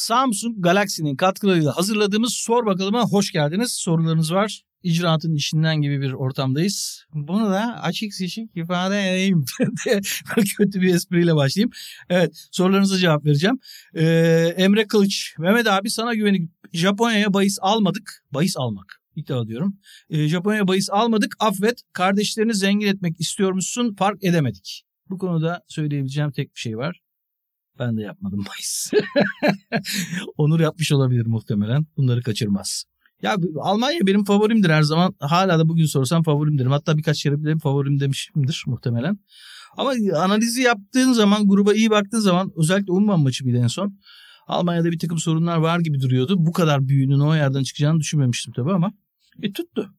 Samsung Galaxy'nin katkılarıyla hazırladığımız Sor Bakalım'a hoş geldiniz. Sorularınız var. İcraatın işinden gibi bir ortamdayız. Bunu da açık seçik ifade edeyim. Kötü bir espriyle başlayayım. Evet sorularınıza cevap vereceğim. Ee, Emre Kılıç. Mehmet abi sana güvenip Japonya'ya bahis almadık. Bahis almak. İddia diyorum. Ee, Japonya'ya bahis almadık. Affet. Kardeşlerini zengin etmek istiyormuşsun. Fark edemedik. Bu konuda söyleyebileceğim tek bir şey var. Ben de yapmadım bahis. Onur yapmış olabilir muhtemelen. Bunları kaçırmaz. Ya Almanya benim favorimdir her zaman. Hala da bugün sorsam favorimdir. Hatta birkaç kere bile favorim demişimdir muhtemelen. Ama analizi yaptığın zaman, gruba iyi baktığın zaman özellikle Umman maçı bir en son. Almanya'da bir takım sorunlar var gibi duruyordu. Bu kadar büyüğünün o yerden çıkacağını düşünmemiştim tabii ama e tuttu.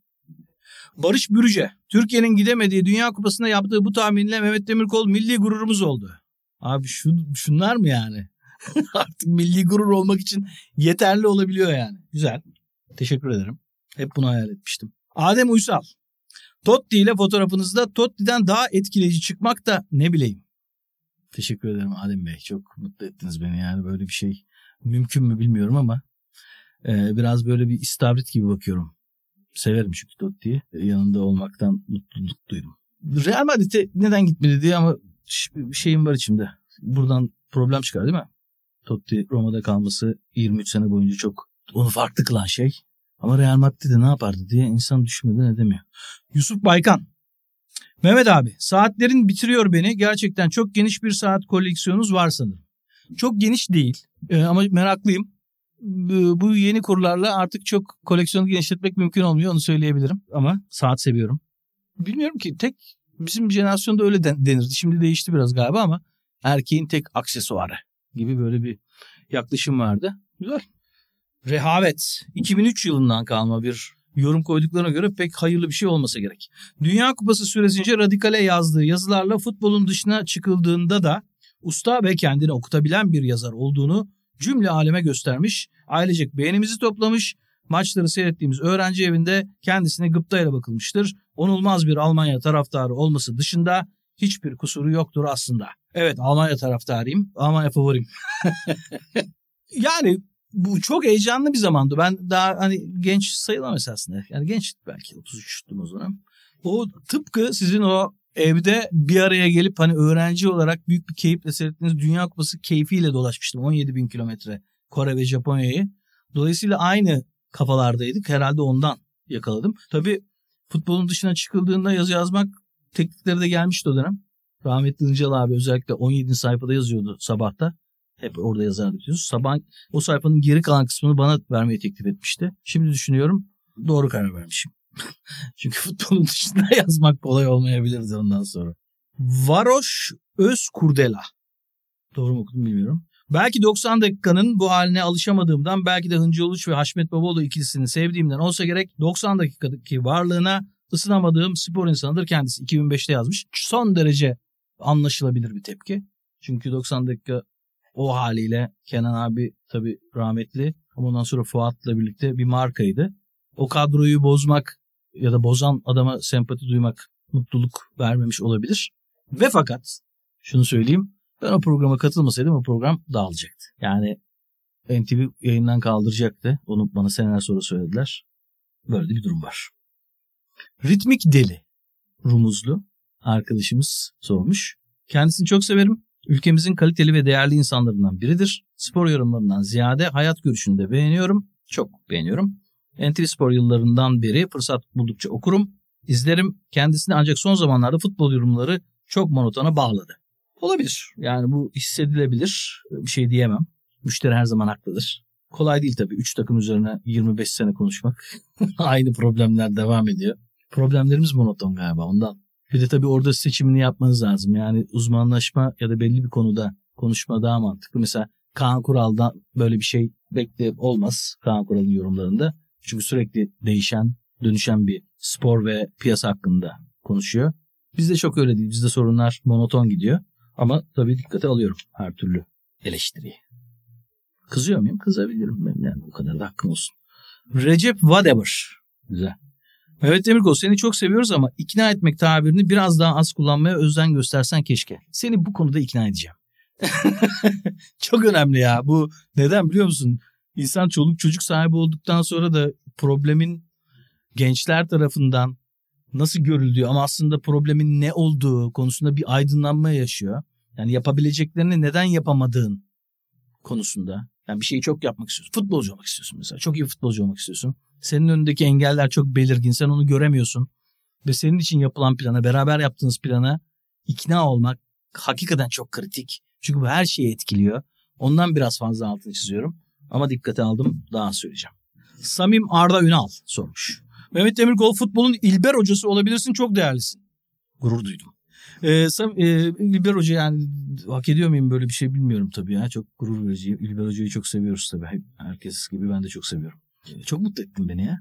Barış Bürüce. Türkiye'nin gidemediği Dünya Kupası'nda yaptığı bu tahminle Mehmet Demirkol milli gururumuz oldu. Abi şu, şunlar mı yani? Artık milli gurur olmak için yeterli olabiliyor yani. Güzel. Teşekkür ederim. Hep bunu hayal etmiştim. Adem Uysal. Totti ile fotoğrafınızda Totti'den daha etkileyici çıkmak da ne bileyim. Teşekkür ederim Adem Bey. Çok mutlu ettiniz beni yani böyle bir şey mümkün mü bilmiyorum ama e, biraz böyle bir istavrit gibi bakıyorum. Severim çünkü Totti'yi. Yanında olmaktan mutluluk duydum. Real Madrid'e neden gitmedi diye ama bir şeyim var içimde. Buradan problem çıkar değil mi? Totti Roma'da kalması 23 sene boyunca çok onu farklı kılan şey. Ama Real Madrid'de ne yapardı diye insan düşünmeden edemiyor. Yusuf Baykan. Mehmet abi saatlerin bitiriyor beni. Gerçekten çok geniş bir saat koleksiyonunuz var sanırım. Çok geniş değil ee, ama meraklıyım. Bu yeni kurlarla artık çok koleksiyonu genişletmek mümkün olmuyor onu söyleyebilirim. Ama saat seviyorum. Bilmiyorum ki tek bizim jenerasyonda öyle denirdi. Şimdi değişti biraz galiba ama erkeğin tek aksesuarı gibi böyle bir yaklaşım vardı. Güzel. Rehavet. 2003 yılından kalma bir yorum koyduklarına göre pek hayırlı bir şey olmasa gerek. Dünya Kupası süresince radikale yazdığı yazılarla futbolun dışına çıkıldığında da usta ve kendini okutabilen bir yazar olduğunu cümle aleme göstermiş. Ailecek beğenimizi toplamış. Maçları seyrettiğimiz öğrenci evinde kendisine gıptayla bakılmıştır. Onulmaz bir Almanya taraftarı olması dışında hiçbir kusuru yoktur aslında. Evet Almanya taraftarıyım. Almanya favorim. yani bu çok heyecanlı bir zamandı. Ben daha hani genç sayılamam esasında. Yani genç belki 33'tüm o zaman. O tıpkı sizin o evde bir araya gelip hani öğrenci olarak büyük bir keyifle seyrettiğiniz Dünya Kupası keyfiyle dolaşmıştım. 17 bin kilometre Kore ve Japonya'yı. Dolayısıyla aynı kafalardaydık. Herhalde ondan yakaladım. Tabii futbolun dışına çıkıldığında yazı yazmak teknikleri de gelmişti o dönem. Rahmetli Incal abi özellikle 17. sayfada yazıyordu sabahta. Hep orada yazardı diyoruz. Sabah o sayfanın geri kalan kısmını bana vermeyi teklif etmişti. Şimdi düşünüyorum doğru karar vermişim. Çünkü futbolun dışında yazmak kolay olmayabilirdi ondan sonra. Varoş Özkurdela. Doğru mu okudum bilmiyorum. Belki 90 dakikanın bu haline alışamadığımdan belki de Hıncı Uluç ve Haşmet Babaoğlu ikilisini sevdiğimden olsa gerek 90 dakikadaki varlığına ısınamadığım spor insanıdır kendisi. 2005'te yazmış. Son derece anlaşılabilir bir tepki. Çünkü 90 dakika o haliyle Kenan abi tabii rahmetli ama ondan sonra Fuat'la birlikte bir markaydı. O kadroyu bozmak ya da bozan adama sempati duymak mutluluk vermemiş olabilir. Ve fakat şunu söyleyeyim ben o programa katılmasaydım o program dağılacaktı. Yani NTV yayından kaldıracaktı. Onu bana seneler sonra söylediler. Böyle bir durum var. Ritmik Deli Rumuzlu arkadaşımız sormuş. Kendisini çok severim. Ülkemizin kaliteli ve değerli insanlarından biridir. Spor yorumlarından ziyade hayat görüşünü de beğeniyorum. Çok beğeniyorum. Entry Spor yıllarından beri fırsat buldukça okurum, izlerim. Kendisini ancak son zamanlarda futbol yorumları çok monotona bağladı. Olabilir. Yani bu hissedilebilir. Bir şey diyemem. Müşteri her zaman haklıdır. Kolay değil tabii. 3 takım üzerine 25 sene konuşmak. Aynı problemler devam ediyor. Problemlerimiz monoton galiba ondan. Bir de tabii orada seçimini yapmanız lazım. Yani uzmanlaşma ya da belli bir konuda konuşma daha mantıklı. Mesela Kaan Kural'dan böyle bir şey bekle olmaz Kaan Kural'ın yorumlarında. Çünkü sürekli değişen, dönüşen bir spor ve piyasa hakkında konuşuyor. Bizde çok öyle değil. Bizde sorunlar monoton gidiyor. Ama tabii dikkate alıyorum her türlü eleştiriyi. Kızıyor muyum? Kızabilirim. Ben yani bu kadar da hakkım olsun. Recep Whatever. Güzel. Evet Demirkol seni çok seviyoruz ama ikna etmek tabirini biraz daha az kullanmaya özen göstersen keşke. Seni bu konuda ikna edeceğim. Çok önemli ya. Bu neden biliyor musun? İnsan çoluk çocuk sahibi olduktan sonra da problemin gençler tarafından nasıl görüldüğü ama aslında problemin ne olduğu konusunda bir aydınlanma yaşıyor. Yani yapabileceklerini neden yapamadığın konusunda. Yani bir şeyi çok yapmak istiyorsun. Futbolcu olmak istiyorsun mesela. Çok iyi futbolcu olmak istiyorsun. Senin önündeki engeller çok belirgin. Sen onu göremiyorsun. Ve senin için yapılan plana, beraber yaptığınız plana ikna olmak hakikaten çok kritik. Çünkü bu her şeyi etkiliyor. Ondan biraz fazla altını çiziyorum. Ama dikkate aldım daha söyleyeceğim. Samim Arda Ünal sormuş. Mehmet Demirkol futbolun İlber hocası olabilirsin çok değerlisin. Gurur duydum. Ee, e, İlber Hoca yani hak ediyor muyum böyle bir şey bilmiyorum tabii ya. Çok gurur verici. İlber Hoca'yı çok seviyoruz tabii. Herkes gibi ben de çok seviyorum. Çok mutlu ettin beni ya.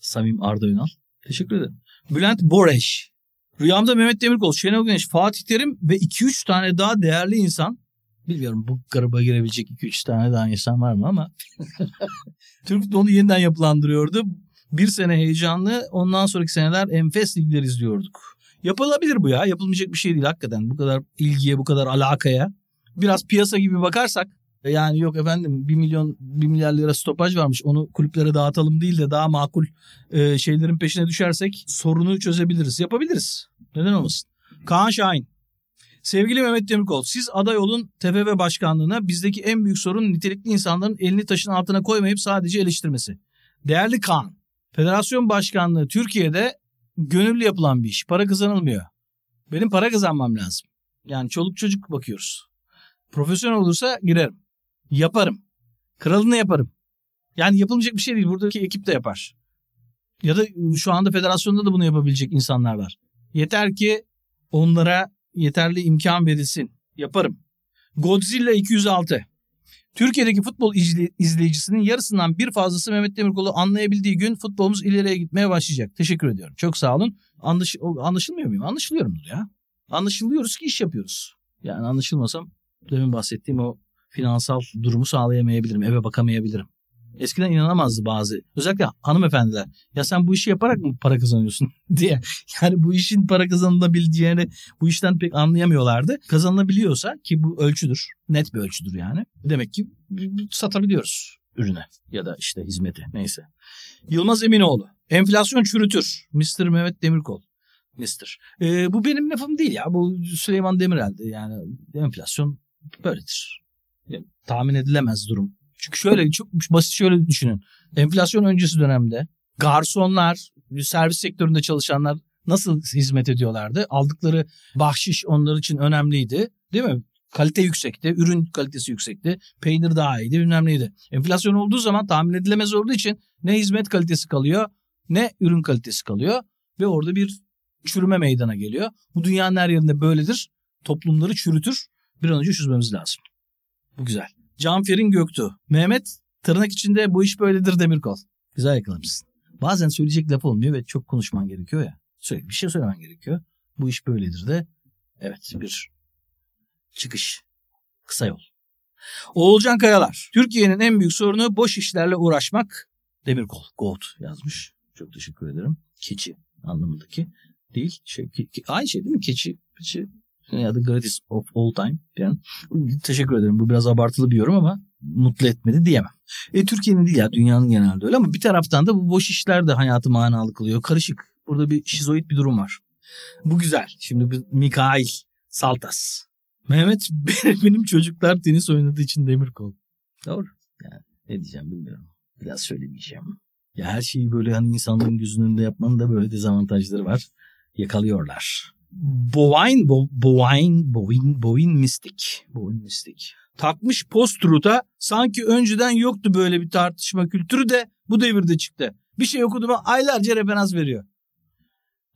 Samim Arda Ünal. Teşekkür ederim. Bülent Boreş. Rüyamda Mehmet Demirkol, Şenol Güneş, Fatih Terim ve 2-3 tane daha değerli insan. Bilmiyorum bu gruba girebilecek 2-3 tane daha insan var mı ama. Türk futbolu yeniden yapılandırıyordu. Bir sene heyecanlı ondan sonraki seneler enfes ligler izliyorduk. Yapılabilir bu ya. Yapılmayacak bir şey değil hakikaten. Bu kadar ilgiye, bu kadar alakaya. Biraz piyasa gibi bakarsak e, yani yok efendim 1 milyon 1 milyar lira stopaj varmış onu kulüplere dağıtalım değil de daha makul e, şeylerin peşine düşersek sorunu çözebiliriz. Yapabiliriz. Neden olmasın? Kaan Şahin. Sevgili Mehmet Demirkol, siz aday olun TFF başkanlığına. Bizdeki en büyük sorun nitelikli insanların elini taşın altına koymayıp sadece eleştirmesi. Değerli Kaan, federasyon başkanlığı Türkiye'de gönüllü yapılan bir iş. Para kazanılmıyor. Benim para kazanmam lazım. Yani çoluk çocuk bakıyoruz. Profesyonel olursa girerim. Yaparım. Kralını yaparım. Yani yapılmayacak bir şey değil. Buradaki ekip de yapar. Ya da şu anda federasyonda da bunu yapabilecek insanlar var. Yeter ki onlara yeterli imkan verilsin. Yaparım. Godzilla 206. Türkiye'deki futbol izleyicisinin yarısından bir fazlası Mehmet Demirkol'u anlayabildiği gün futbolumuz ileriye gitmeye başlayacak. Teşekkür ediyorum. Çok sağ olun. Anlaş anlaşılmıyor muyum? Anlaşılıyorumdur ya. Anlaşılıyoruz ki iş yapıyoruz. Yani anlaşılmasam demin bahsettiğim o finansal durumu sağlayamayabilirim. Eve bakamayabilirim. Eskiden inanamazdı bazı. Özellikle hanımefendiler. Ya sen bu işi yaparak mı para kazanıyorsun diye. Yani bu işin para kazanılabileceğini bu işten pek anlayamıyorlardı. Kazanılabiliyorsa ki bu ölçüdür. Net bir ölçüdür yani. Demek ki satabiliyoruz ürüne ya da işte hizmeti neyse. Yılmaz Eminoğlu. Enflasyon çürütür. Mr. Mehmet Demirkol. Mr. Ee, bu benim lafım değil ya. Bu Süleyman Demirel'di. Yani enflasyon böyledir. Yani, tahmin edilemez durum. Çünkü şöyle çok basit şöyle düşünün. Enflasyon öncesi dönemde garsonlar, servis sektöründe çalışanlar nasıl hizmet ediyorlardı? Aldıkları bahşiş onlar için önemliydi. Değil mi? Kalite yüksekti, ürün kalitesi yüksekti, peynir daha iyiydi, bilmem neydi. Enflasyon olduğu zaman tahmin edilemez olduğu için ne hizmet kalitesi kalıyor, ne ürün kalitesi kalıyor ve orada bir çürüme meydana geliyor. Bu dünyanın her yerinde böyledir. Toplumları çürütür. Bir an önce çözmemiz lazım. Bu güzel. Canfer'in Göktuğ. Mehmet tırnak içinde bu iş böyledir Demirkol. Güzel yakalamışsın. Bazen söyleyecek laf olmuyor ve çok konuşman gerekiyor ya. Sürekli bir şey söylemen gerekiyor. Bu iş böyledir de. Evet bir çıkış. Kısa yol. Oğulcan Kayalar. Türkiye'nin en büyük sorunu boş işlerle uğraşmak. Demirkol. Gold yazmış. Çok teşekkür ederim. Keçi anlamındaki değil. Şey, ke, ke, aynı şey değil mi? Keçi, keçi ya da greatest of all time. Yani, teşekkür ederim. Bu biraz abartılı bir yorum ama mutlu etmedi diyemem. E, Türkiye'nin değil ya dünyanın genelde öyle ama bir taraftan da bu boş işler de hayatı manalı kılıyor. Karışık. Burada bir şizoid bir durum var. Bu güzel. Şimdi bir Mikail Saltas. Mehmet benim çocuklar tenis oynadığı için demir kol. Doğru. Yani ne diyeceğim bilmiyorum. Biraz söylemeyeceğim. Ya her şeyi böyle hani insanların gözünün önünde yapmanın da böyle dezavantajları var. Yakalıyorlar. Bovine, Bo, Bovine, Bovine, Bovine mistik. Bovine mistik. Takmış post-truth'a sanki önceden yoktu böyle bir tartışma kültürü de bu devirde çıktı. Bir şey okudum aylarca referans veriyor.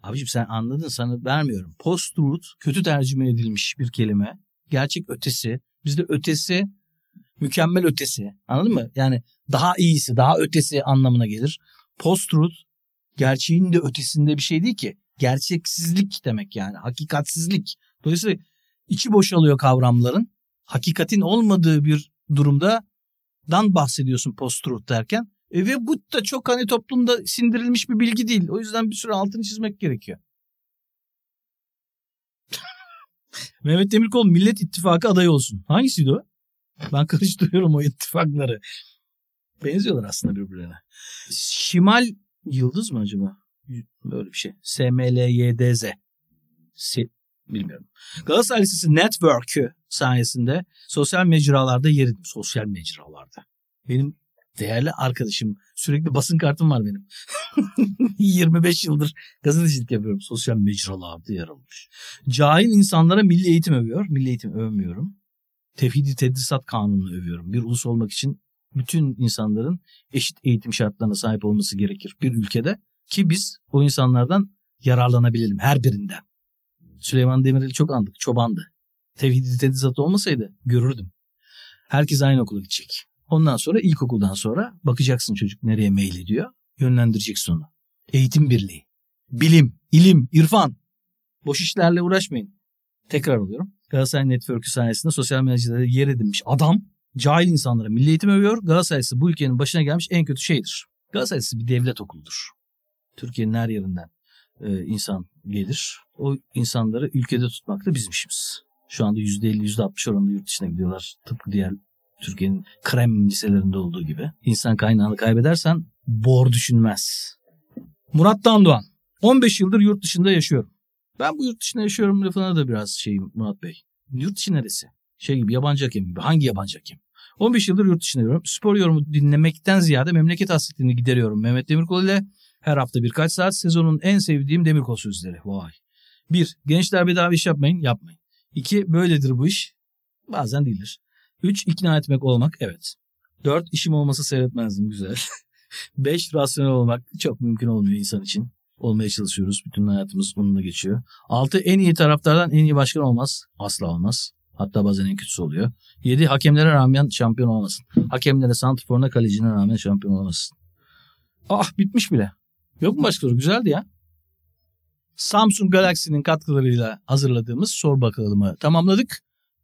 Abiciğim sen anladın sana vermiyorum. Post-truth kötü tercüme edilmiş bir kelime. Gerçek ötesi. Bizde ötesi mükemmel ötesi. Anladın mı? Yani daha iyisi, daha ötesi anlamına gelir. Post-truth gerçeğin de ötesinde bir şey değil ki gerçeksizlik demek yani. Hakikatsizlik. Dolayısıyla içi boşalıyor kavramların. Hakikatin olmadığı bir durumda dan bahsediyorsun post-truth derken. E ve bu da çok hani toplumda sindirilmiş bir bilgi değil. O yüzden bir süre altını çizmek gerekiyor. Mehmet Demirkol Millet İttifakı adayı olsun. Hangisiydi o? Ben karıştırıyorum o ittifakları. Benziyorlar aslında birbirlerine. Şimal Yıldız mı acaba? Böyle bir şey. SMLYDZ. Se bilmiyorum. Galatasaray Lisesi Network'ü sayesinde sosyal mecralarda yer edindim. Sosyal mecralarda. Benim değerli arkadaşım. Sürekli basın kartım var benim. 25 yıldır gazetecilik yapıyorum. Sosyal mecralarda yer almış. Cahil insanlara milli eğitim övüyor. Milli eğitim övmüyorum. Tevhidi Tedrisat Kanunu'nu övüyorum. Bir ulus olmak için bütün insanların eşit eğitim şartlarına sahip olması gerekir bir ülkede ki biz o insanlardan yararlanabilelim her birinden. Süleyman Demirel'i çok andık. Çobandı. Tevhidi Tedrisat olmasaydı görürdüm. Herkes aynı okula gidecek. Ondan sonra ilkokuldan sonra bakacaksın çocuk nereye meylediyor. Yönlendireceksin onu. Eğitim birliği. Bilim, ilim, irfan. Boş işlerle uğraşmayın. Tekrar alıyorum. Galatasaray Network'ü sayesinde sosyal medyada yer edinmiş adam cahil insanlara milli eğitim övüyor. Galatasaray'sı bu ülkenin başına gelmiş en kötü şeydir. Galatasaray'sı bir devlet okuludur. Türkiye'nin her yerinden e, insan gelir. O insanları ülkede tutmak da bizim işimiz. Şu anda %50 %60 oranında yurt dışına gidiyorlar. Tıpkı diğer Türkiye'nin krem liselerinde olduğu gibi. İnsan kaynağını kaybedersen bor düşünmez. Murat Dandoğan. 15 yıldır yurt dışında yaşıyorum. Ben bu yurt dışında yaşıyorum lafına da biraz şeyim Murat Bey. Yurt dışı neresi? Şey gibi yabancı hakem gibi. Hangi yabancı hakem? 15 yıldır yurt dışında yaşıyorum. Spor yorumu dinlemekten ziyade memleket hasretini gideriyorum. Mehmet Demirkol ile her hafta birkaç saat sezonun en sevdiğim Demirkol sözleri. Vay. Bir, gençler bedava iş yapmayın, yapmayın. İki, böyledir bu iş. Bazen değildir. Üç, ikna etmek olmak, evet. Dört, işim olmasa seyretmezdim, güzel. Beş, rasyonel olmak çok mümkün olmuyor insan için. Olmaya çalışıyoruz. Bütün hayatımız bununla geçiyor. Altı, en iyi taraftardan en iyi başkan olmaz. Asla olmaz. Hatta bazen en kötüsü oluyor. Yedi, hakemlere rağmen şampiyon olmasın. Hakemlere, santrforuna, kalecine rağmen şampiyon olmasın. Ah bitmiş bile. Yok mu başka soru? Güzeldi ya. Samsung Galaxy'nin katkılarıyla hazırladığımız sor bakalımı tamamladık.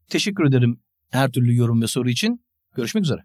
Teşekkür ederim her türlü yorum ve soru için. Görüşmek üzere.